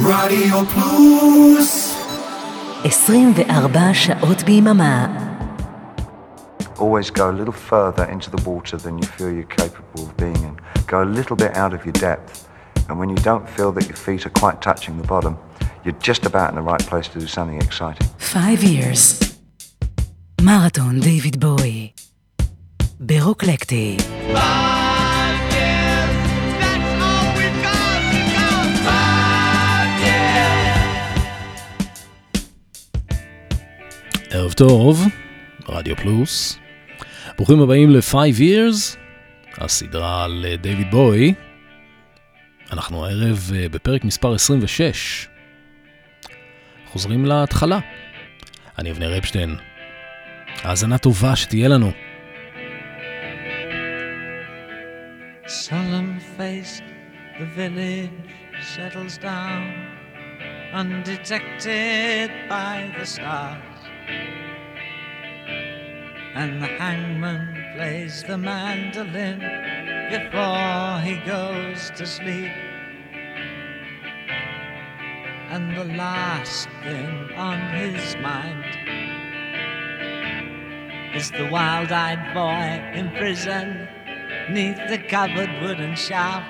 רדיו פלוס 24 שעות ביממה. Always go a little further into the water than you feel you're capable of being in. Go a little bit out of your depth. And when you don't feel that your feet are quite touching the bottom, you're just about in the right place to do something exciting. Five years. מרתון דיוויד בואי. ברוקלקטי. ערב טוב, רדיו פלוס. ברוכים הבאים ל-5 years, הסדרה על אה, דיוויד בוי. אנחנו הערב אה, בפרק מספר 26. חוזרים להתחלה. אני אבנר אפשטיין. האזנה טובה שתהיה לנו. Solemn faced, the village settles down, undetected by the stars. And the hangman plays the mandolin before he goes to sleep. And the last thing on his mind is the wild-eyed boy in prison neath the covered wooden shaft.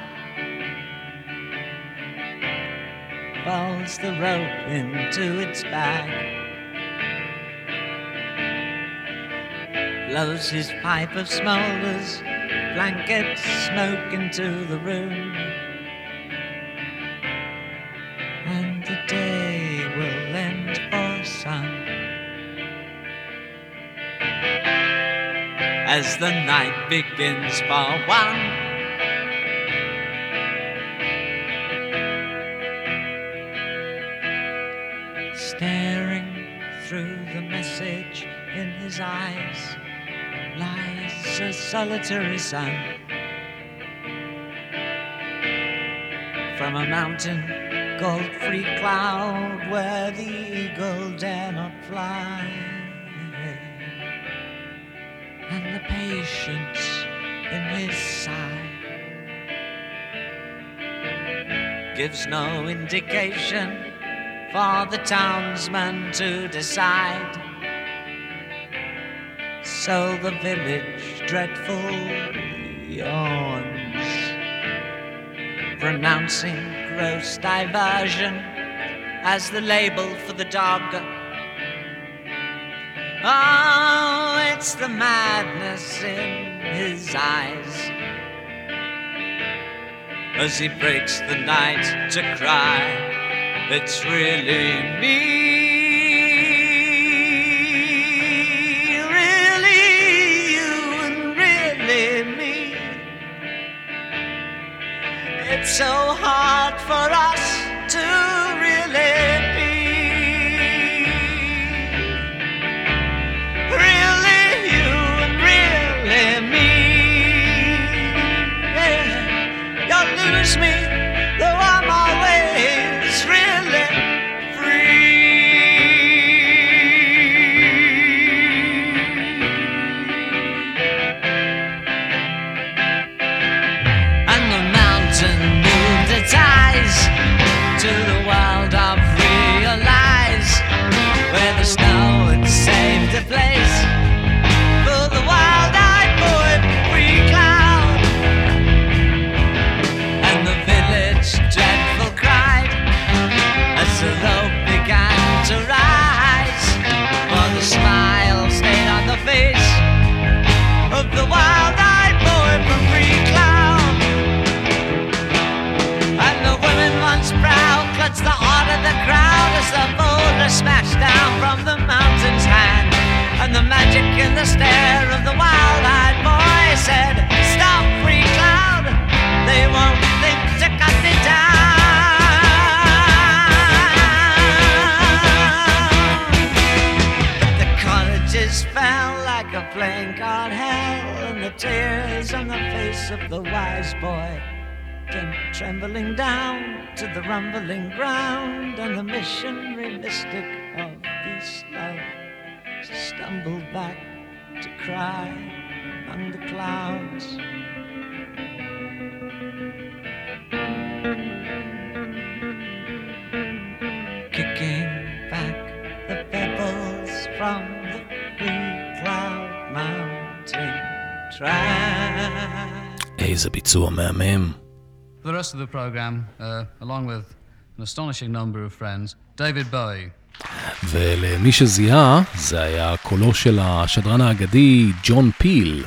Folds the rope into its bag. Blows his pipe of smoulders, blanket smoke into the room. And the day will end oh, for some. as the night begins for one. Staring through the message in his eyes lies a solitary sun. From a mountain called Free Cloud, where the eagle dare not fly and the patience in his sigh gives no indication for the townsman to decide. So the village dreadful yawns, pronouncing gross diversion as the label for the dog. Oh, it's the madness in his eyes as he breaks the night to cry. It's really me, so hard for us down from the mountain's hand. And the magic in the stare of the wild-eyed boy said, Stop, free cloud, they won't think to cut me down. Fell like a playing card hell, and the tears on the face of the wise boy came trembling down to the rumbling ground, and the missionary mystic of I've stumbled back to cry among the clouds. Kicking back the pebbles from the Green Cloud Mountain track. the rest of the program, uh, along with an astonishing number of friends, David Bowie. ולמי שזיהה, זה היה קולו של השדרן האגדי ג'ון פיל.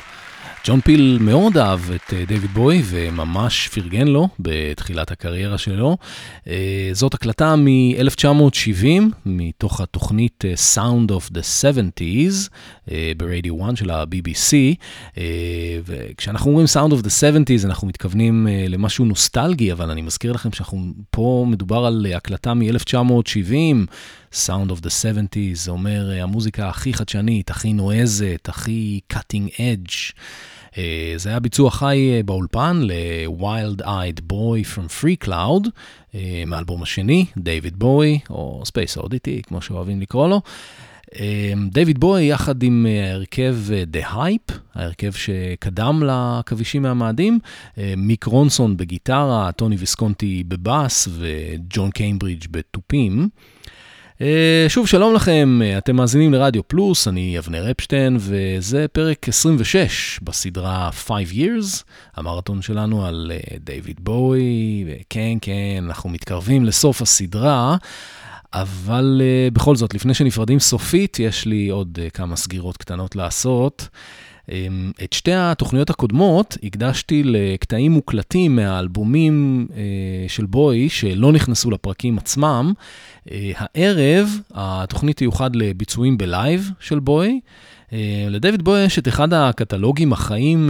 ג'ון פיל מאוד אהב את אה, דיוויד בוי וממש פרגן לו בתחילת הקריירה שלו. אה, זאת הקלטה מ-1970, מתוך התוכנית אה, Sound of the 70's ברדיו 1 של ה-BBC. וכשאנחנו אומרים Sound of the 70's אנחנו מתכוונים למשהו נוסטלגי, אבל אני מזכיר לכם שאנחנו פה מדובר על הקלטה מ-1970. Sound of the 70's, זה אומר המוזיקה הכי חדשנית, הכי נועזת, הכי cutting edge. אה, זה היה ביצוע חי אה, באולפן ל-Wild Eyed Boy from Free Cloud, אה, מהאלבום השני, דייוויד בוי, או Space Oddity, כמו שאוהבים לקרוא לו. דייוויד בוי יחד עם ההרכב The Hype, ההרכב שקדם לעכבישים מהמאדים, מיק רונסון בגיטרה, טוני ויסקונטי בבאס וג'ון קיימברידג' בתופים. אה, שוב, שלום לכם, אתם מאזינים לרדיו פלוס, אני אבנר אפשטיין, וזה פרק 26 בסדרה 5 Years, המרתון שלנו על דיוויד בואי, וכן, כן, אנחנו מתקרבים לסוף הסדרה. אבל uh, בכל זאת, לפני שנפרדים סופית, יש לי עוד uh, כמה סגירות קטנות לעשות. אמ, את שתי התוכניות הקודמות הקדשתי לקטעים מוקלטים מהאלבומים אה, של בוי שלא נכנסו לפרקים עצמם. אה, הערב התוכנית תיוחד לביצועים בלייב של בוי. אה, לדויד בוי יש את אחד הקטלוגים החיים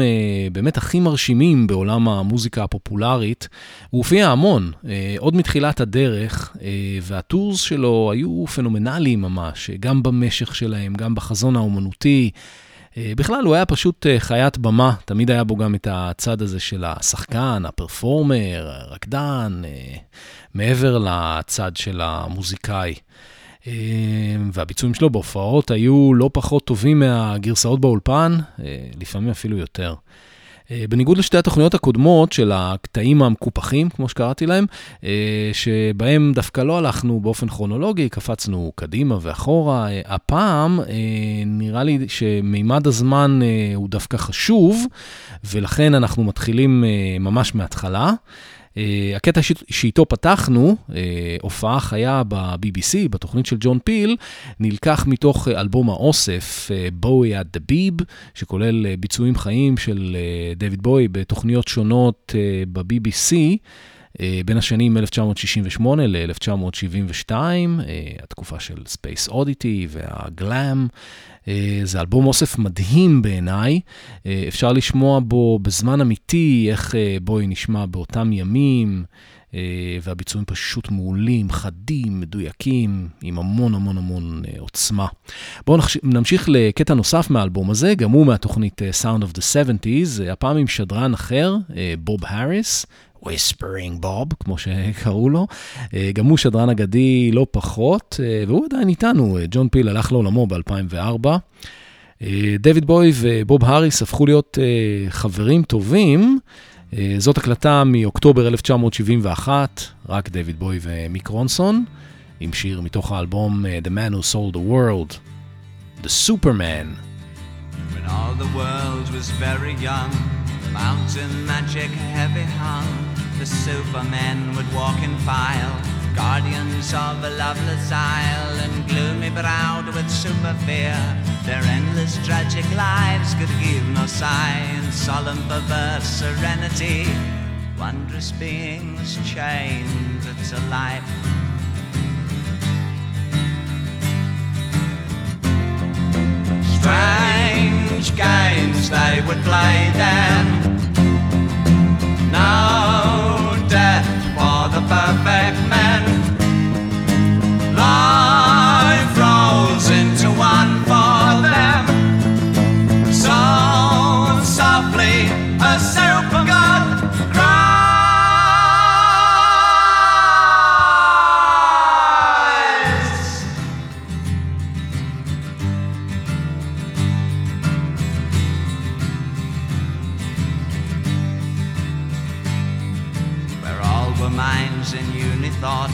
באמת הכי מרשימים בעולם המוזיקה הפופולרית. הוא הופיע המון, עוד מתחילת הדרך, והטורס שלו היו פנומנליים ממש, גם במשך שלהם, גם בחזון האומנותי. אה, בכלל, הוא היה פשוט אה, חיית במה, תמיד היה בו גם את הצד הזה של השחקן, הפרפורמר, הרקדן, אה, מעבר לצד של המוזיקאי. והביצועים שלו בהופעות היו לא פחות טובים מהגרסאות באולפן, לפעמים אפילו יותר. אה, בניגוד לשתי התוכניות הקודמות של הקטעים המקופחים, כמו שקראתי להם, אה, שבהם דווקא לא הלכנו באופן כרונולוגי, קפצנו קדימה ואחורה, אה, הפעם נראה לי שמימד הזמן הוא דווקא חשוב, ולכן אנחנו מתחילים ממש מההתחלה. Uh, הקטע שאיתו פתחנו, uh, הופעה חיה ב-BBC, בתוכנית של ג'ון פיל, נלקח מתוך uh, אלבום האוסף, בואי at the ביב, שכולל ביצועים חיים של דויד בואי בתוכניות שונות ב-BBC. בין השנים 1968 ל-1972, התקופה של Space Oddity והגלאם. אה, זה אלבום אוסף מדהים בעיניי, אה, אפשר לשמוע בו בזמן אמיתי איך אה, בואי נשמע באותם ימים, והביצועים פשוט מעולים, חדים, מדויקים, עם המון המון המון עוצמה. בואו נמשיך לקטע נוסף מהאלבום הזה, גם הוא מהתוכנית Sound of the 70's, הפעם עם שדרן אחר, בוב האריס. Whispering Bob, כמו שקראו לו. אה, גם הוא שדרן אגדי לא פחות, אה, והוא עדיין איתנו, אה, ג'ון פיל הלך לעולמו ב-2004. דויד בוי ובוב האריס הפכו להיות חברים טובים. זאת הקלטה מאוקטובר 1971, רק דויד בוי ומיק רונסון, עם שיר מתוך האלבום The Man Who Sold the World, The Superman. When all the world was very young, mountain magic heavy hung. the supermen would walk in file, guardians of a loveless isle, and gloomy browed with super fear. Their endless tragic lives could give no sign, solemn perverse serenity. Wondrous beings chained to life. Strange games they would play then. No death for the perfect For minds in unity thought,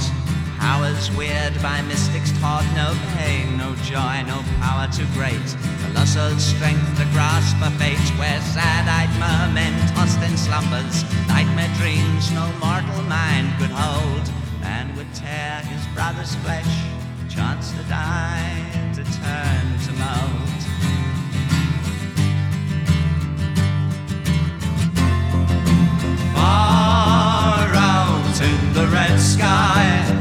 powers weird by mystics taught, no pain, no joy, no power too great. Colossal strength to grasp a fate. Where sad-eyed mermen tossed in slumbers, nightmare dreams no mortal mind could hold, and would tear his brother's flesh, chance to die, to turn to mold in the red sky.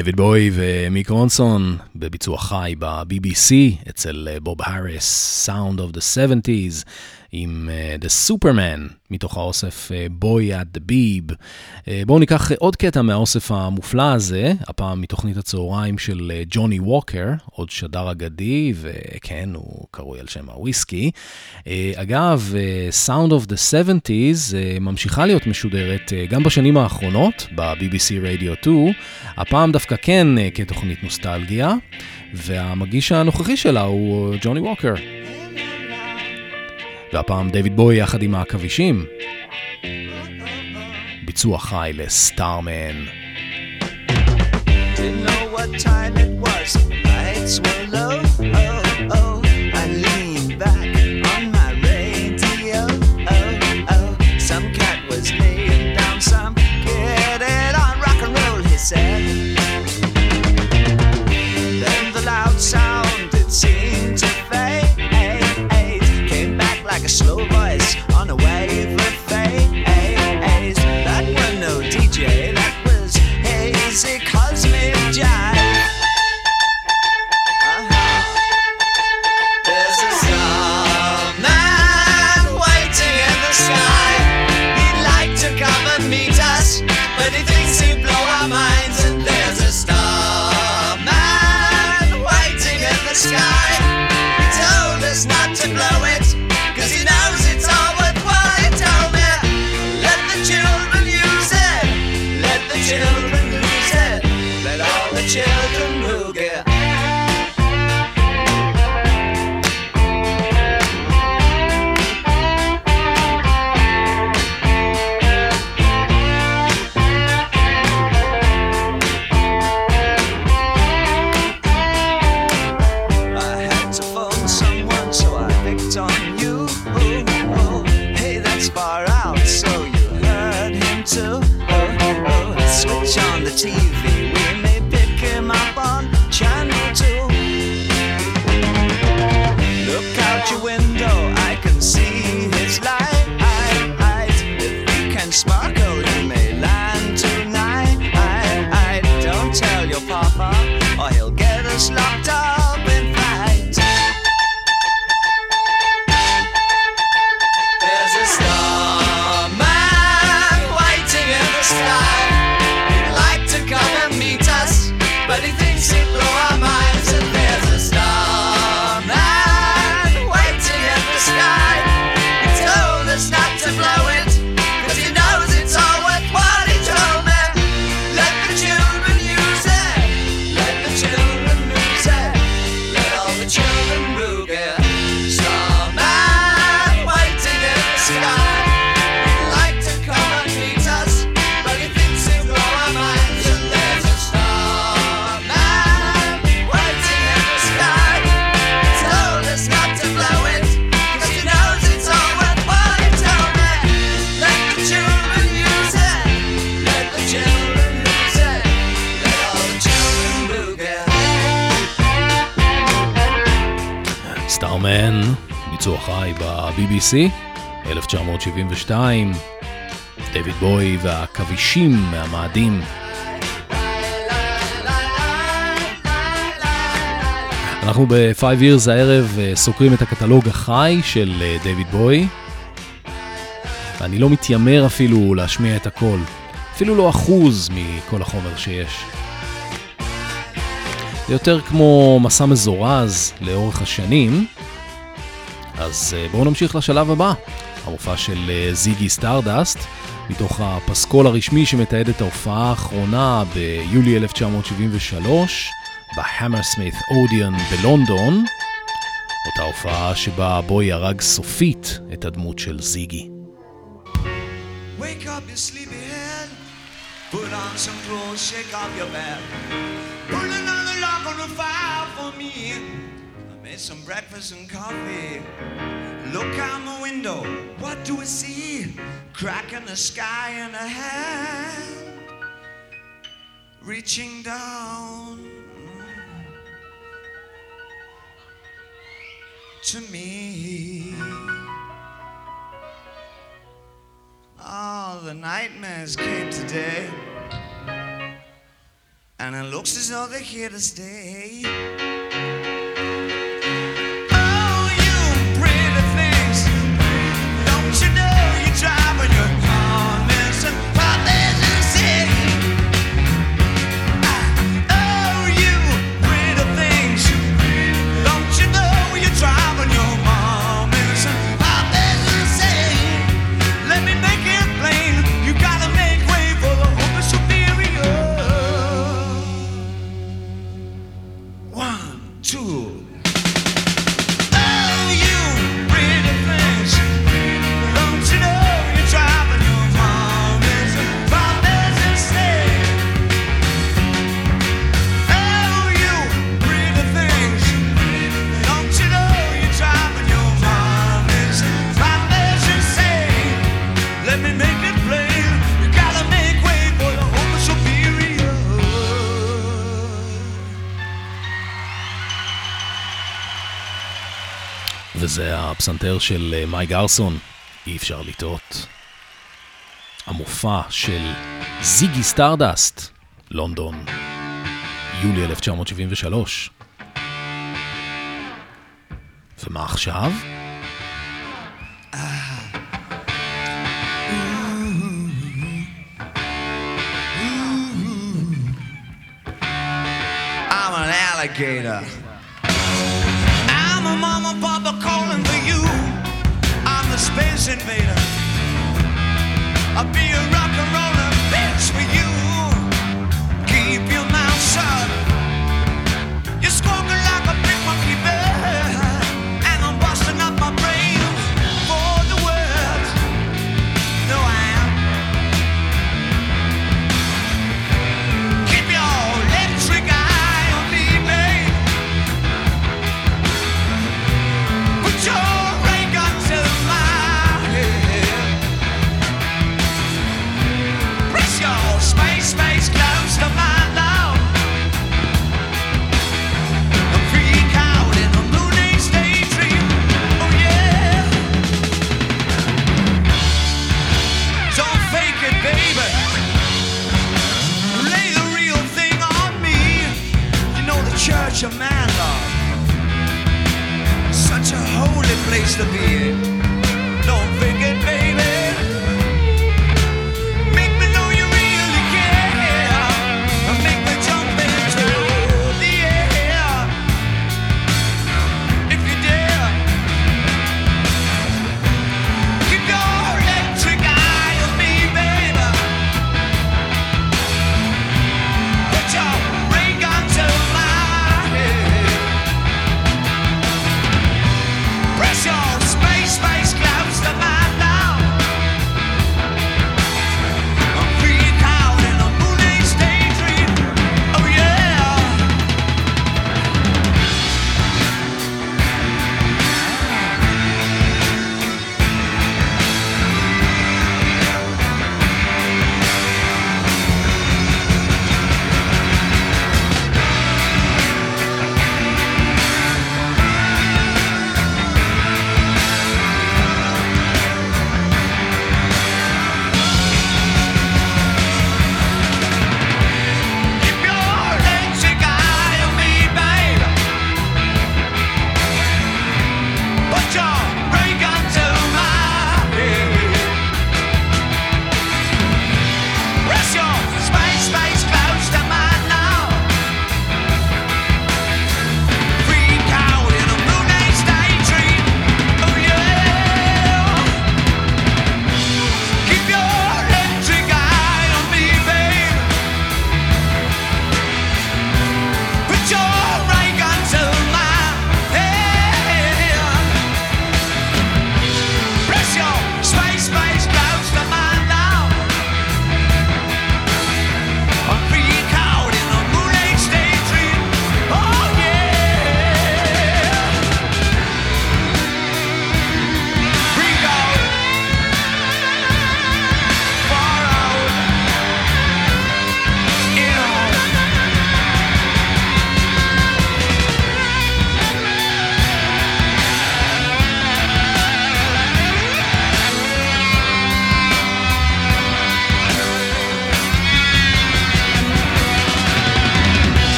דייוויד בוי ומיק רונסון בביצוע חי ב-BBC אצל בוב האריס, Sound of the 70's. עם uh, The Superman, מתוך האוסף uh, Boy at the Beeb. Uh, בואו ניקח uh, עוד קטע מהאוסף המופלא הזה, הפעם מתוכנית הצהריים של ג'וני ווקר, עוד שדר אגדי, וכן, הוא קרוי על שם הוויסקי. Uh, אגב, uh, Sound of the 70's uh, ממשיכה להיות משודרת uh, גם בשנים האחרונות, ב-BBC Radio 2, הפעם דווקא כן uh, כתוכנית נוסטלגיה, והמגיש הנוכחי שלה הוא ג'וני ווקר. והפעם דיוויד בוי יחד עם העכבישים. ביצוע חי לסטארמן. Didn't know what time it was, lights were ב-BBC, 1972, דויד בוי והכבישים מהמאדים. אנחנו ב-5 years הערב אה, סוקרים את הקטלוג החי של אה, דויד בוי, ואני לא מתיימר אפילו להשמיע את הכל, אפילו לא אחוז מכל החומר שיש. זה יותר כמו מסע מזורז לאורך השנים. אז אה, בואו נמשיך לשלב הבא, המופע של אה, זיגי סטארדסט, מתוך הפסקול הרשמי שמתעד את ההופעה האחרונה ביולי 1973, בהמרסמית אודיאן בלונדון, אותה הופעה שבה בוי הרג סופית את הדמות של זיגי. Wake up, you sleepy head. Put on some clothes, shake off your bed. Put another log on the fire for me. Made some breakfast and coffee. Look out my window, what do I see? Crack in the sky and a hand reaching down to me. Oh, the nightmares came today. And it looks as though they're here to stay. וזה הפסנתר של אה, מי גרסון, אי אפשר לטעות. המופע של זיגי סטרדסט, לונדון, יולי 1973. ומה עכשיו? Alligator. Space invader. I'll be a holy place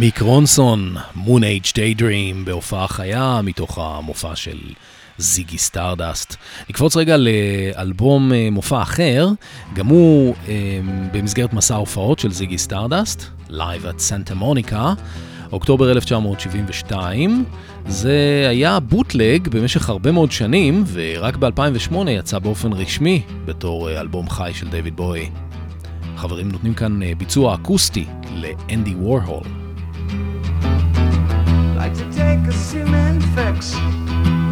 מיק רונסון, Moon Age Daydream, בהופעה חיה מתוך המופע של זיגי סטארדסט. נקפוץ רגע לאלבום אה, מופע אחר, גם הוא אה, במסגרת מסע ההופעות של זיגי סטארדסט, Live at Santa Monica, אוקטובר 1972. זה היה בוטלג במשך הרבה מאוד שנים, ורק ב-2008 יצא באופן רשמי בתור אלבום חי של דיוויד בוי. חברים נותנים כאן ביצוע אקוסטי לאנדי וורהול. Like to take a cement fix,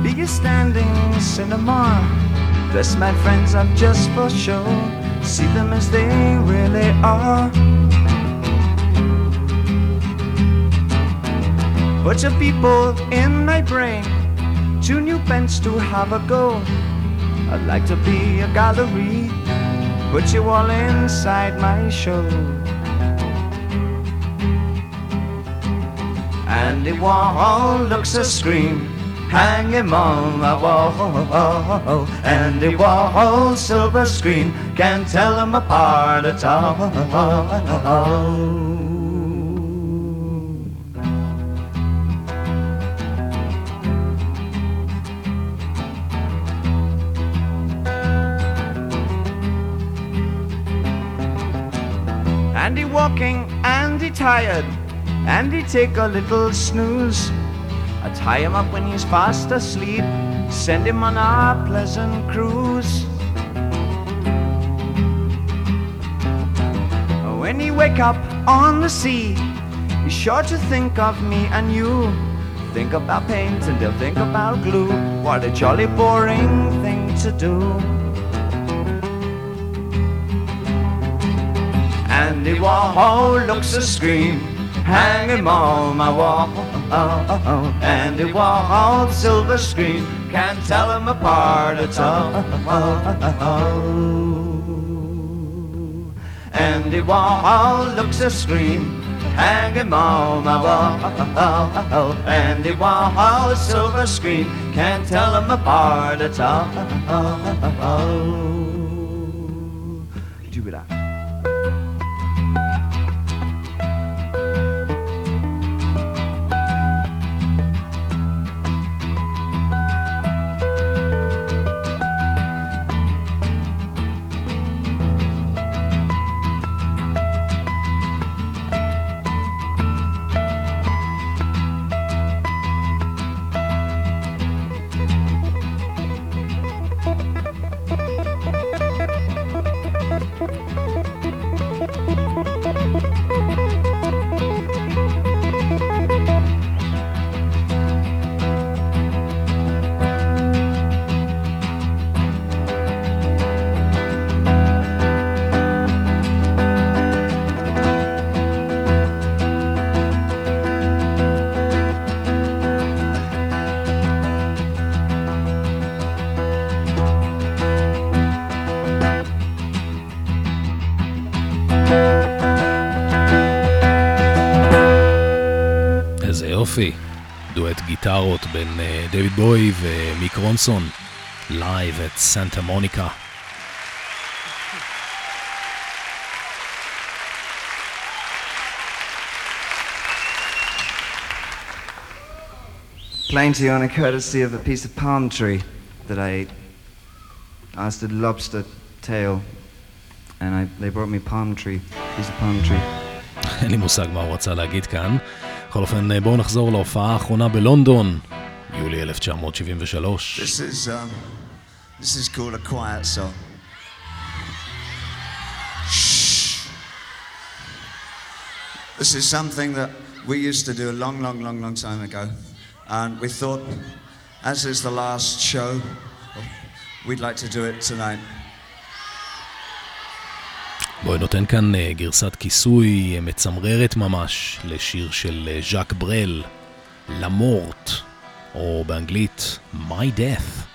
be a standing cinema. Dress my friends up just for show, see them as they really are. Put your people in my brain, two new pens to have a go. I'd like to be a gallery put you all inside my show. Andy Warhol looks a scream, hang him on the wall. Andy Warhol, silver screen, can't tell them apart at all. Andy walking, Andy tired, Andy take a little snooze. I tie him up when he's fast asleep, send him on a pleasant cruise. When he wake up on the sea, he's sure to think of me and you. Think about paint and they'll think about glue. What a jolly boring thing to do. Andy Warhol looks a scream, hang him on my wall. And Andy Warhol, silver screen, can't tell them apart at all. And Andy Warhol looks a scream, hang him on my wall. Andy Warhol, silver screen, can't tell them apart at all. דויד בוי ומיק רונסון, לייב את סנטה מוניקה. Playing to you on a courtesy of a piece of palm tree that I ate. I asked a lobster tail, and I, they brought me palm tree, piece of palm tree. אין לי מושג מה הוא רצה להגיד כאן. בכל אופן, בואו נחזור להופעה האחרונה בלונדון, יולי 1973. This is, um, this is called a quiet song. This is something that we used to do a long, long, long, long time ago. And we thought, as is the last show, we'd like to do it tonight. בואי נותן כאן גרסת כיסוי מצמררת ממש לשיר של ז'אק ברל, למורט, או באנגלית My Death.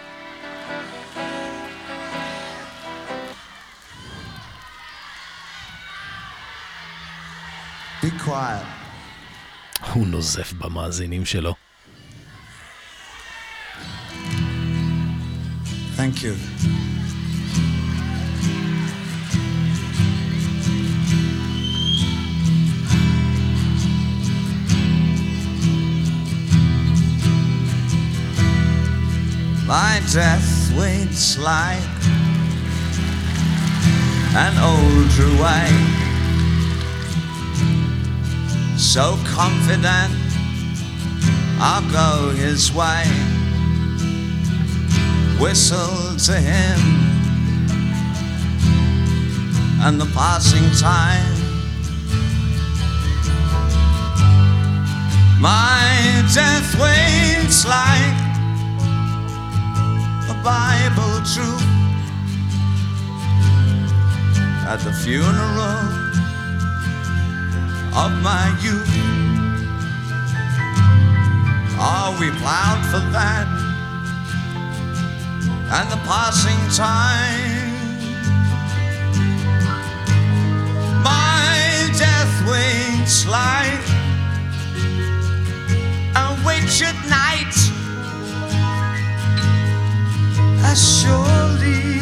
Be quiet. הוא נוזף במאזינים שלו. Thank you. My death waits like an old true way. So confident I'll go his way. Whistle to him and the passing time. My death waits like a Bible truth at the funeral of my youth. Are we plowed for that? And the passing time. My death waits like a witched night. As surely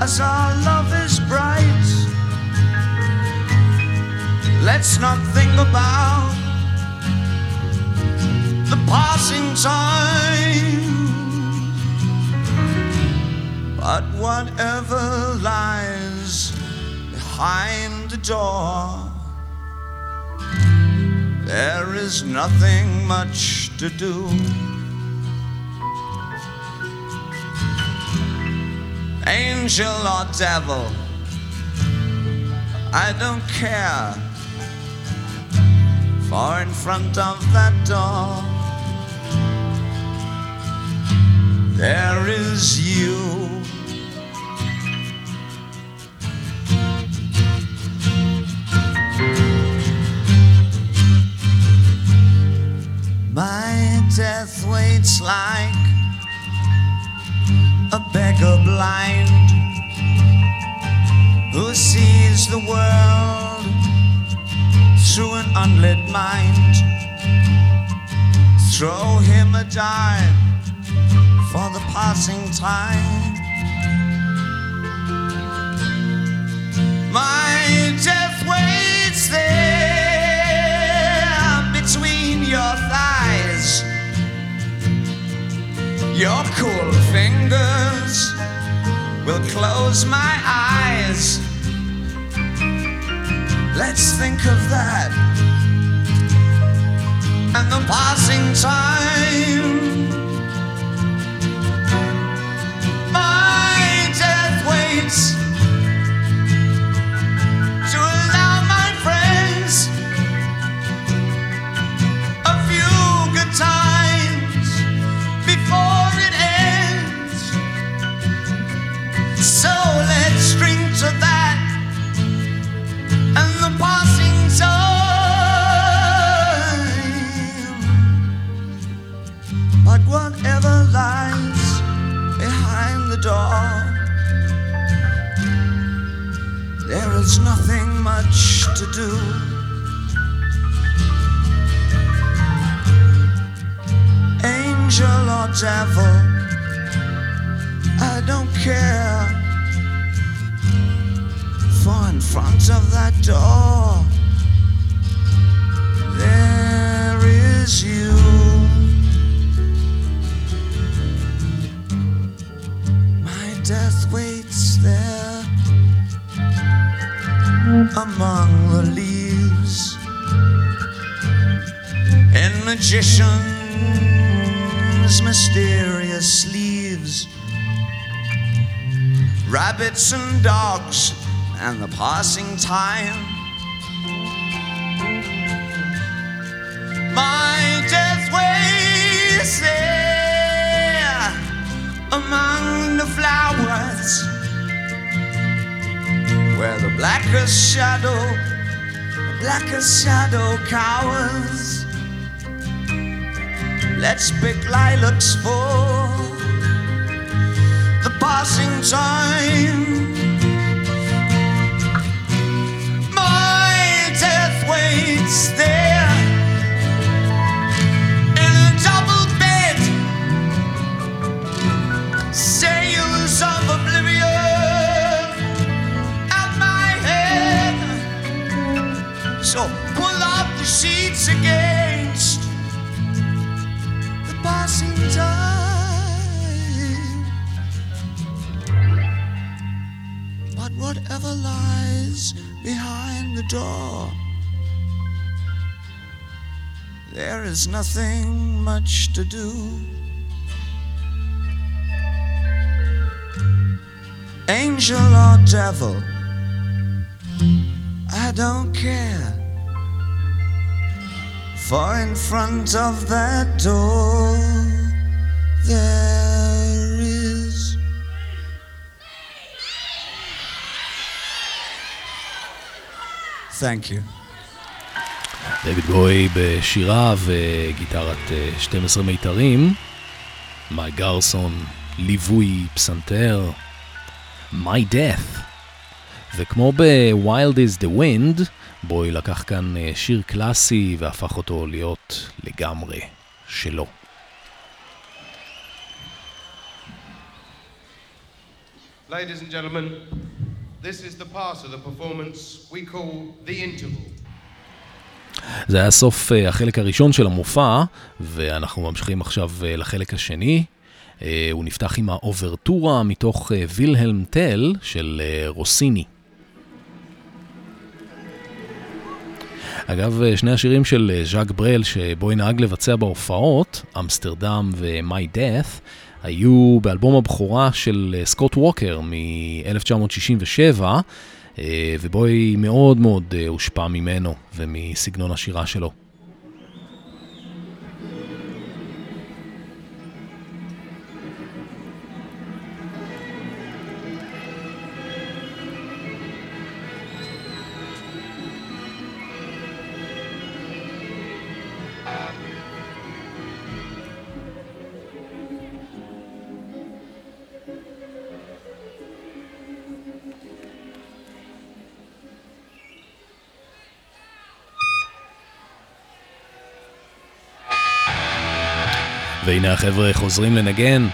as our love is bright, let's not think about the passing time. But whatever lies behind the door, there is nothing much to do. Angel or devil, I don't care. For in front of that door, there is you. My death waits like a beggar blind who sees the world through an unlit mind. Throw him a dime for the passing time. My death waits there between your Your cool fingers will close my eyes. Let's think of that and the passing time. My death waits rabbits and dogs, and the passing time. My death waits there among the flowers where the blackest shadow, the blackest shadow cowers. Let's pick lilacs for passing time. My death waits there in a double bed, sails of oblivion at my head. So pull up the sheets against door. There is nothing much to do. Angel or devil, I don't care. For in front of that door, there Thank you. דויד בוי בשירה וגיטרת 12 מיתרים, מי גרסון, ליווי פסנתר, My Death. וכמו ב-Wild is the Wind, בוי לקח כאן שיר קלאסי והפך אותו להיות לגמרי שלו. Ladies and gentlemen, זה היה סוף uh, החלק הראשון של המופע, ואנחנו ממשיכים עכשיו uh, לחלק השני. Uh, הוא נפתח עם האוברטורה מתוך וילהלם טל של רוסיני. אגב, שני השירים של ז'אק ברל שבו נהג לבצע בהופעות, אמסטרדם ו-My Death, היו באלבום הבכורה של סקוט ווקר מ-1967. אה, ובוי מאוד מאוד אה, הושפע ממנו ומסגנון השירה שלו. והנה החבר'ה חוזרים לנגן.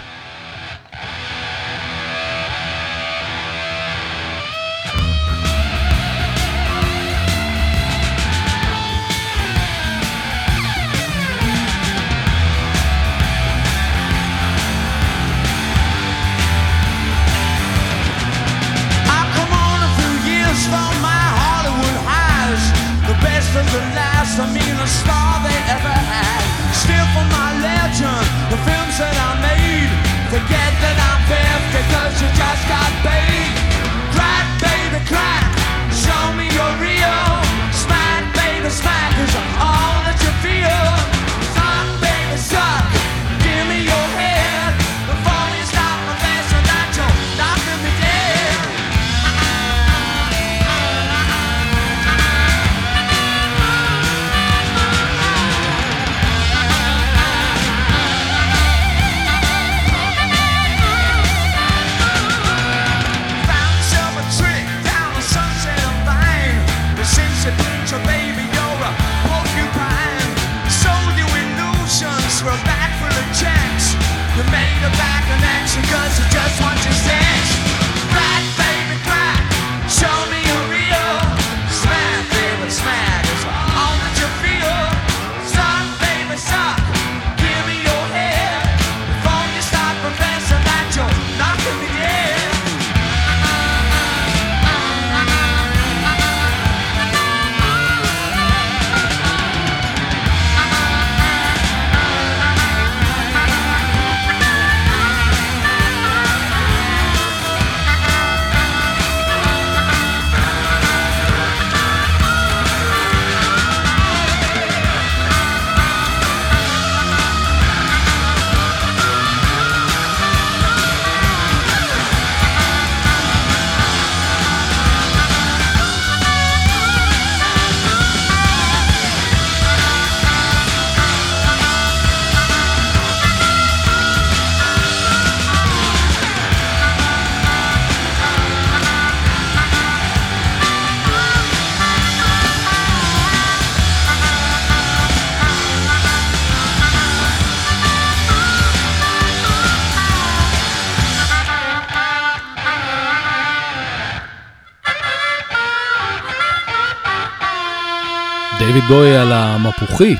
בוי על המפוחית,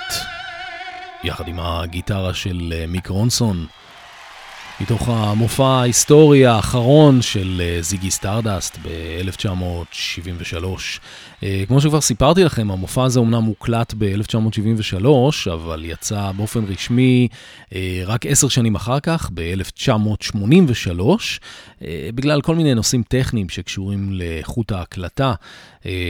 יחד עם הגיטרה של אה, מיק רונסון. מתוך המופע ההיסטורי האחרון של אה, זיגי סטרדסט ב-1973. אה, כמו שכבר סיפרתי לכם, המופע הזה אומנם הוקלט ב-1973, אבל יצא באופן רשמי רק עשר שנים אחר כך, ב-1983, בגלל כל מיני נושאים טכניים שקשורים לאיכות ההקלטה.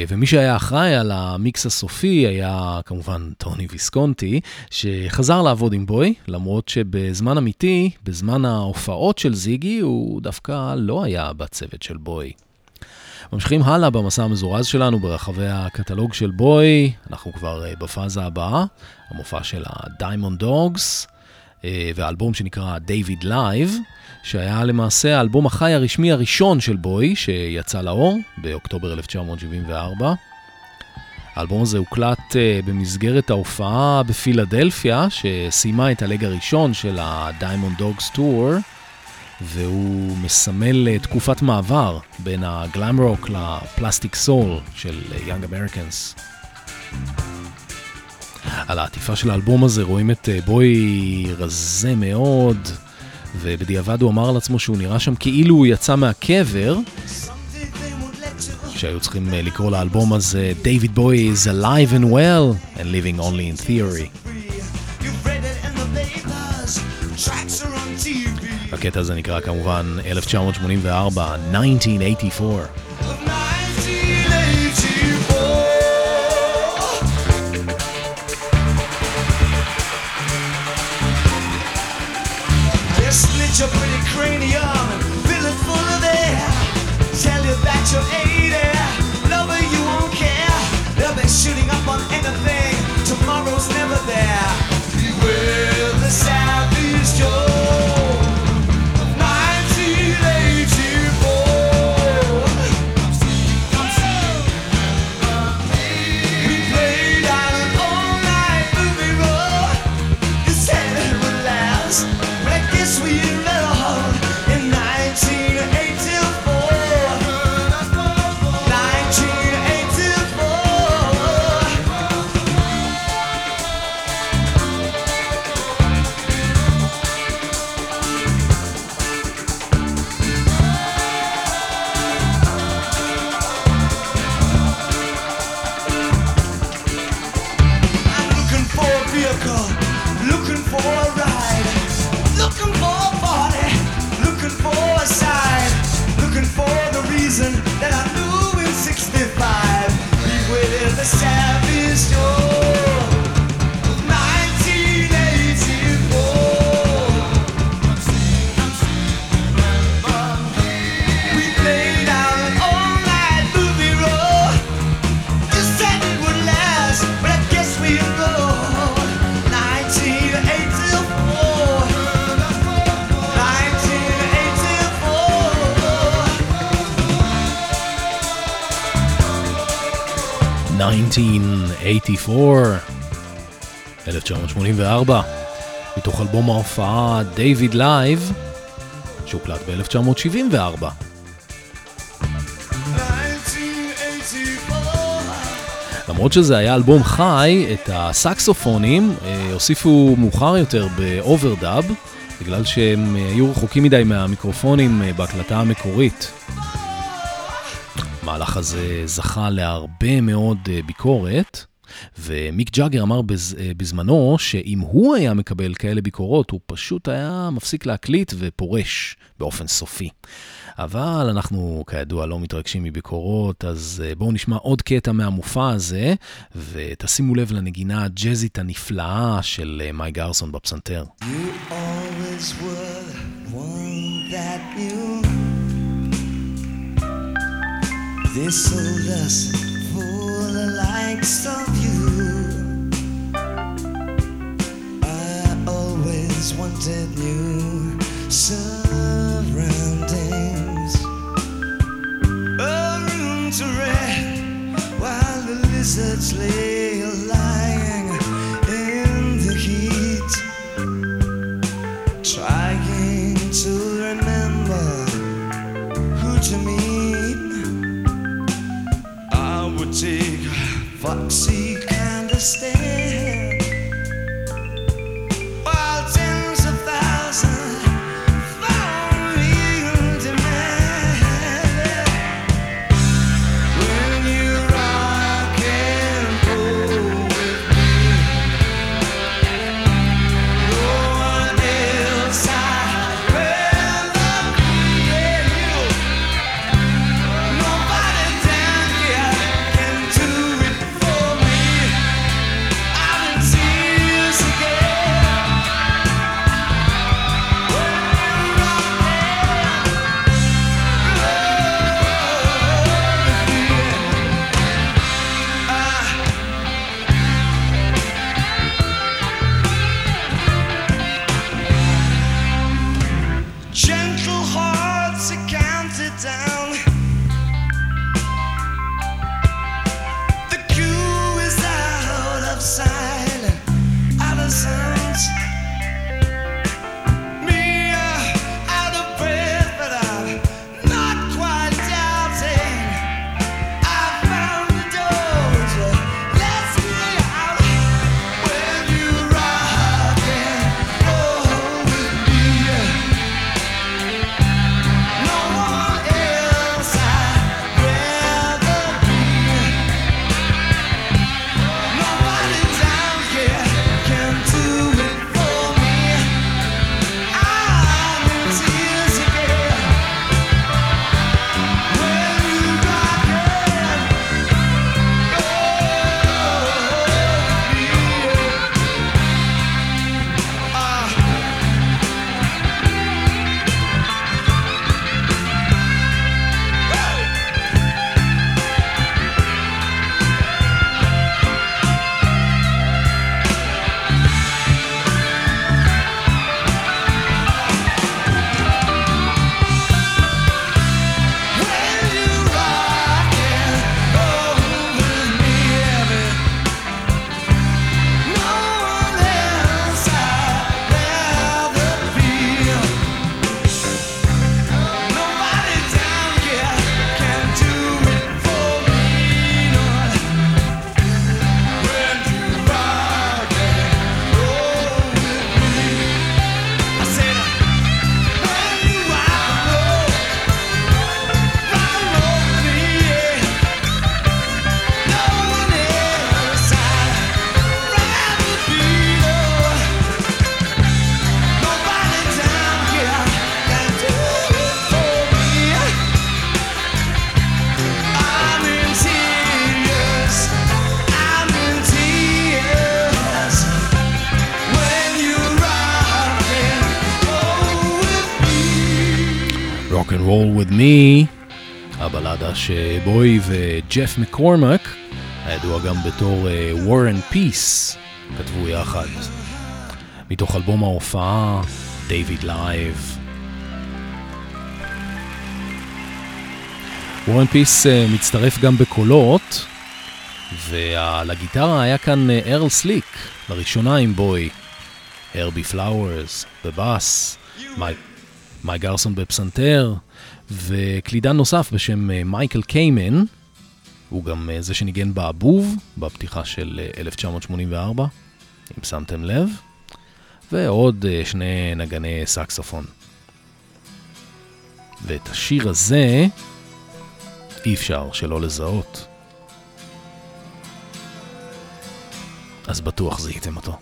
ומי שהיה אחראי על המיקס הסופי היה כמובן טוני ויסקונטי, שחזר לעבוד עם בוי, למרות שבזמן אמיתי, בזמן ההופעות של זיגי, הוא דווקא לא היה בצוות של בוי. ממשיכים הלאה במסע המזורז שלנו ברחבי הקטלוג של בוי, אנחנו כבר uh, בפאזה הבאה, המופע של ה-Diamond Dogs, uh, והאלבום שנקרא David Live, שהיה למעשה האלבום החי הרשמי הראשון של בוי, שיצא לאור באוקטובר 1974. האלבום הזה הוקלט uh, במסגרת ההופעה בפילדלפיה, שסיימה את הלג הראשון של ה-Diamond Dogs Tour. והוא מסמל אה, תקופת מעבר בין הגלאם רוק לפלסטיק סול של יאנג אמריקנס. על העטיפה של האלבום הזה רואים את אה, בוי רזה מאוד, ובדיעבד הוא אמר על עצמו שהוא נראה שם כאילו הוא יצא מהקבר. שהיו צריכים אה, לקרוא לאלבום הזה David Boy is alive and well and living only in theory. הקטע הזה נקרא כמובן 1984, 1984. (1984), 1984, מתוך אלבום ההופעה "דייוויד לייב", שהוקלט ב-1974. למרות שזה היה אלבום חי, את הסקסופונים אה, הוסיפו מאוחר יותר באוברדאב, בגלל שהם אה, היו רחוקים מדי מהמיקרופונים אה, בהקלטה המקורית. המהלך הזה זכה להרבה מאוד אה, ביקורת, ומיק ג'אגר אמר בז, אה, בזמנו שאם הוא היה מקבל כאלה ביקורות, הוא פשוט היה מפסיק להקליט ופורש באופן סופי. אבל אנחנו כידוע לא מתרגשים מביקורות, אז אה, בואו נשמע עוד קטע מהמופע הזה, ותשימו לב לנגינה הג'אזית הנפלאה של מי גרסון בפסנתר. You always were one that knew This old us for the likes of you. I always wanted new surroundings, a room to rest while the lizards lay lying take foxy kind of stand Me, הבלדה שבוי וג'ף מקורמק, הידוע גם בתור uh, War and Peace, כתבו יחד. מתוך אלבום ההופעה, דייוויד לייב. War and Peace uh, מצטרף גם בקולות, ולגיטרה היה כאן ארל uh, סליק, לראשונה עם בוי. הרבי פלאוורס בבאס, מי גרסון בפסנתר, וקלידן נוסף בשם אה, מייקל קיימן, הוא גם אה, זה שניגן באבוב, בפתיחה של 1984, אה, אם שמתם לב, ועוד שני נגני סקסופון. ואת השיר הזה אי אפשר שלא לזהות. אז בטוח זיהיתם אותו.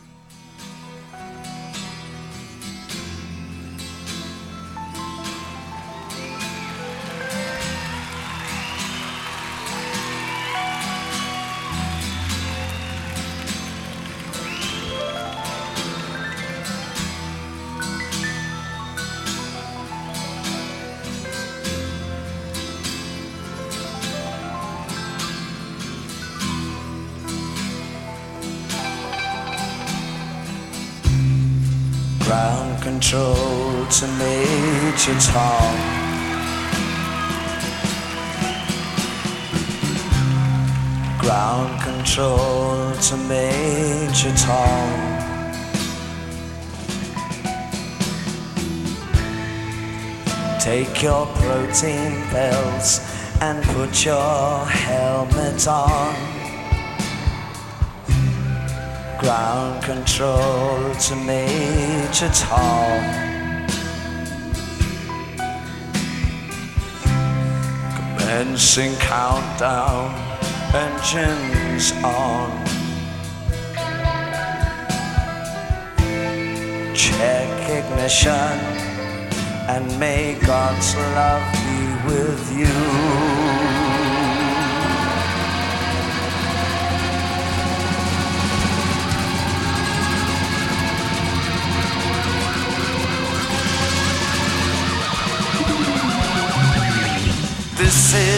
Control to Major Tom. Take your protein pills and put your helmet on ground control to Major Tom. Commencing countdown, on. Check ignition, and may God's love be with you. This is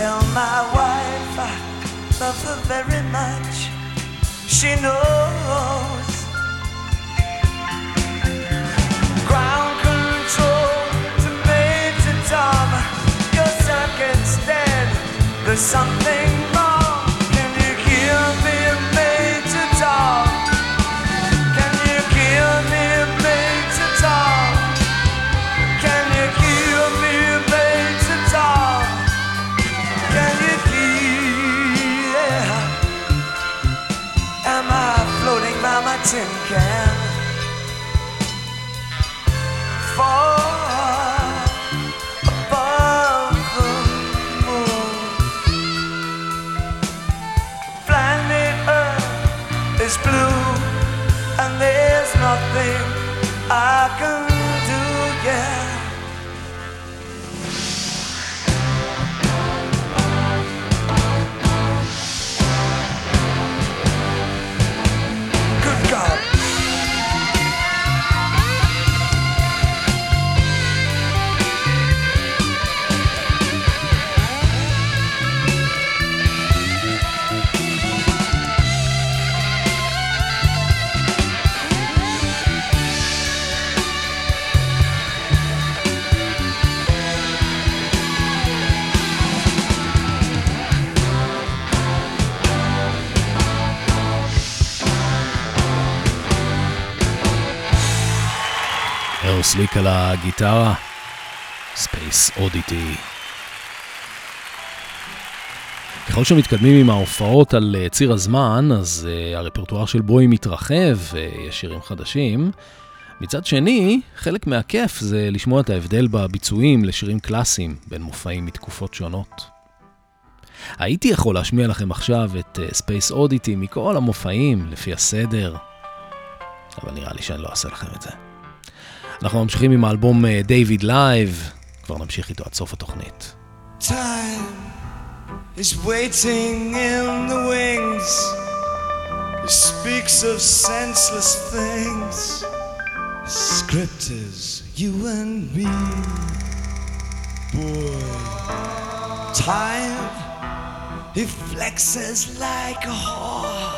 tell my wife I love her very much. She knows. Ground control to Major Tom. Your second's dead. There's something. על הגיטרה, ספייס אודיטי. ככל שמתקדמים עם ההופעות על אה, ציר הזמן, אז uh, הרפרטואר של בוי מתרחב, ויש שירים חדשים. מצד שני, חלק מהכיף זה לשמוע את ההבדל בביצועים לשירים קלאסיים בין מופעים מתקופות שונות. הייתי יכול להשמיע לכם עכשיו את uh, אודיטי מכל המופעים, לפי הסדר, אבל נראה לי שאני לא אעשה לכם את זה. אנחנו ממשיכים עם האלבום דיוויד לייב, כבר נמשיך איתו עד סוף התוכנית. Is waiting in the wings. It speaks of senseless things. Script is you and me, boy. Time, he flexes like a whore,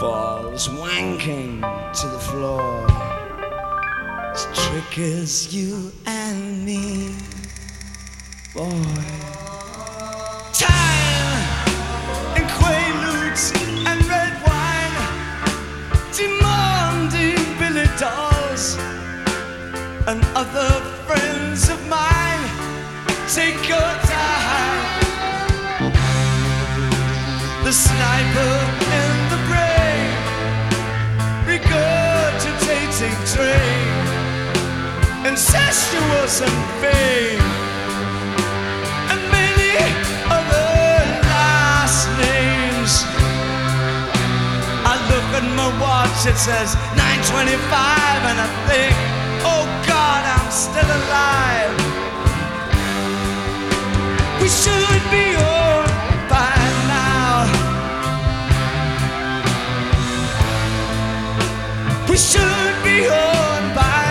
falls wanking to the floor. His trick you and me, boy. Time and quaaludes and red wine, demanding billy dolls and other friends of mine. Take your time. The sniper in the brain, regurgitating train, incestuous and vain and many other last names. I look at my watch, it says 9:25, and I think, oh God, I'm still alive. We should be on by now. We should be on by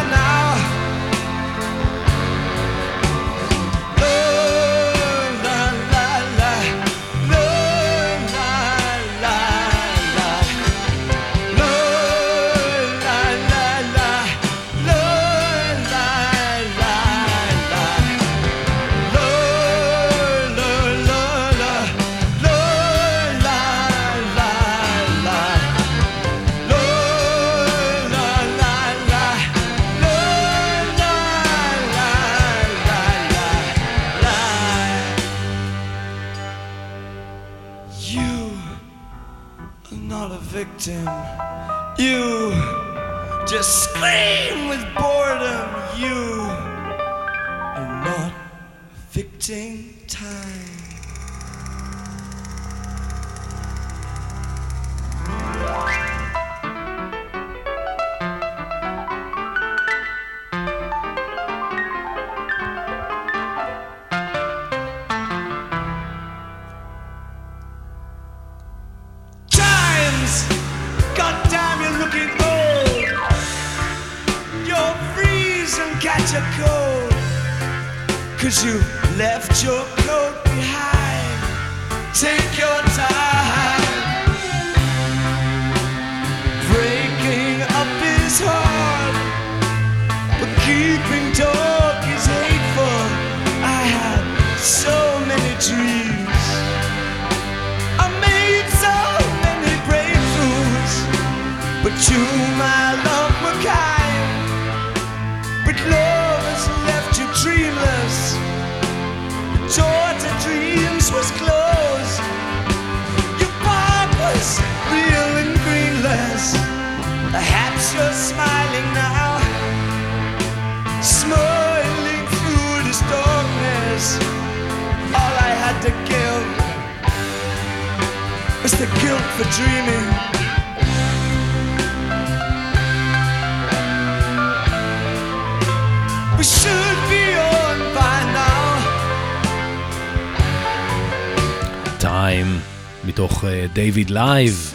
2 מתוך אה, דיוויד לייב,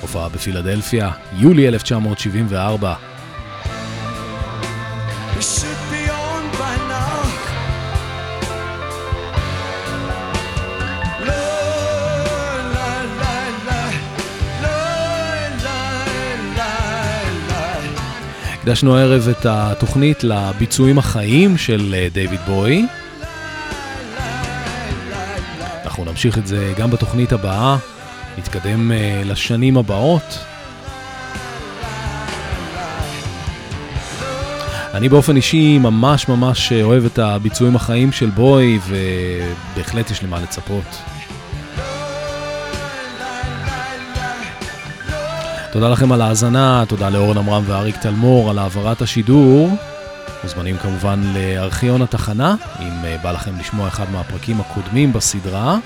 הופעה בפילדלפיה, יולי 1974. הקדשנו הערב את התוכנית לביצועים החיים של אה, דיוויד בוי. נמשיך את זה גם בתוכנית הבאה, נתקדם אה, לשנים הבאות. אני באופן אישי ממש ממש אה, אוהב את הביצועים החיים של בוי, ובהחלט יש לי מה לצפות. תודה לכם על ההאזנה, תודה לאורן עמרם ואריק תלמור על העברת השידור. מוזמנים כמובן לארכיון התחנה, אם אה, בא לכם לשמוע אחד מהפרקים הקודמים בסדרה.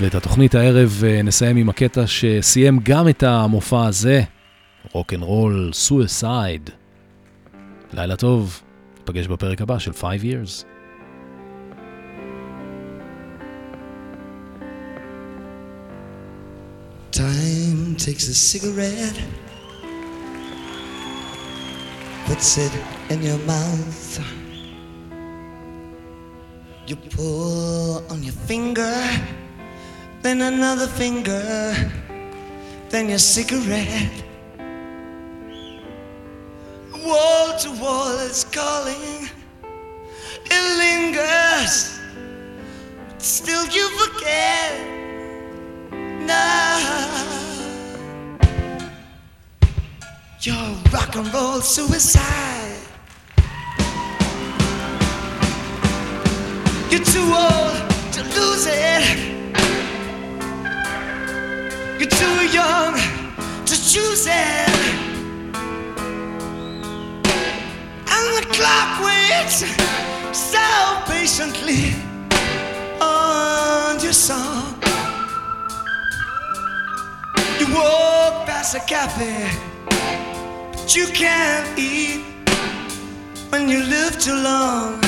ואת התוכנית הערב אה, נסיים עם הקטע שסיים גם את המופע הזה, רוק אנד רול סויסייד. לילה טוב, ניפגש בפרק הבא של 5 years. Time takes a cigarette, puts it in your mouth. You pull on your finger, then another finger, then your cigarette. Wall to wall is calling, it lingers, but still you forget now. You're rock and roll suicide. You're too old to lose it. You're too young to choose it. And the clock waits so patiently on your song. You walk past a cafe, but you can't eat when you live too long.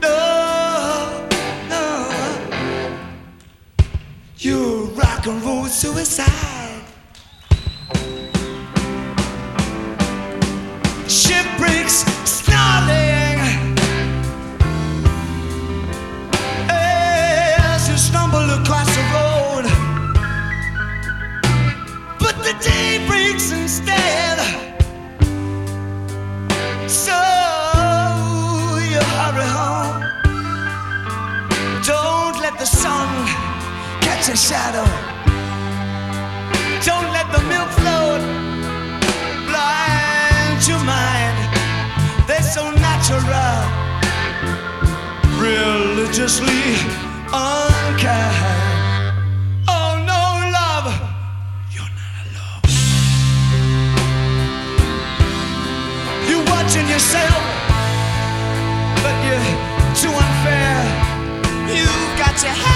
No, no. You rock and roll suicide. Ship breaks snarling as you stumble across the road. But the day breaks instead. So you hurry home. Don't let the sun catch a shadow. Don't let the milk float blind your mind. They're so natural, religiously unkind. Oh You watching yourself, but you're too unfair. You've got your hair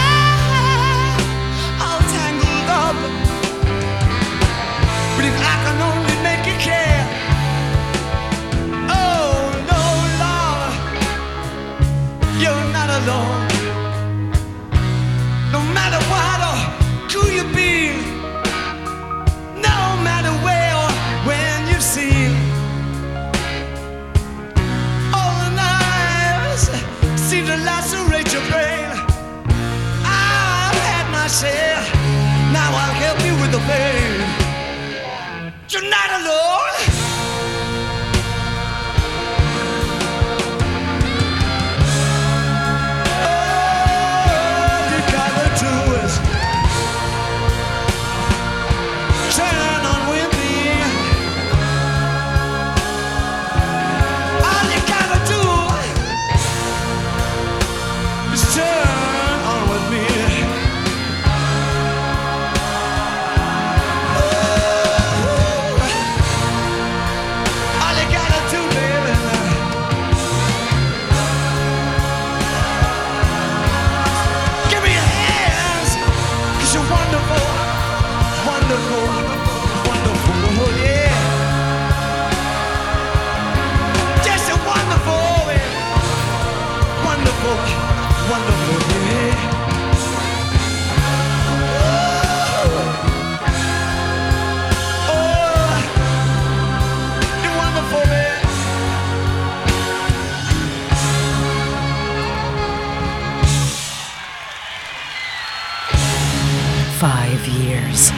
years.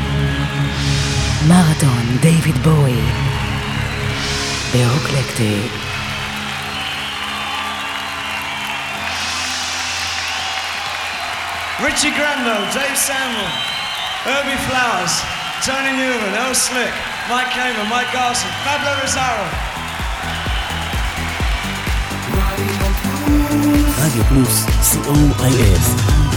Marathon David Bowie the באורקלקטיק. Richie Granville, Dave Samuel, Herbie Flowers, Tony Newman, Earl Slick, Mike Kamen, Mike Garson, Pablo Rosario. Radio Plus C O I S.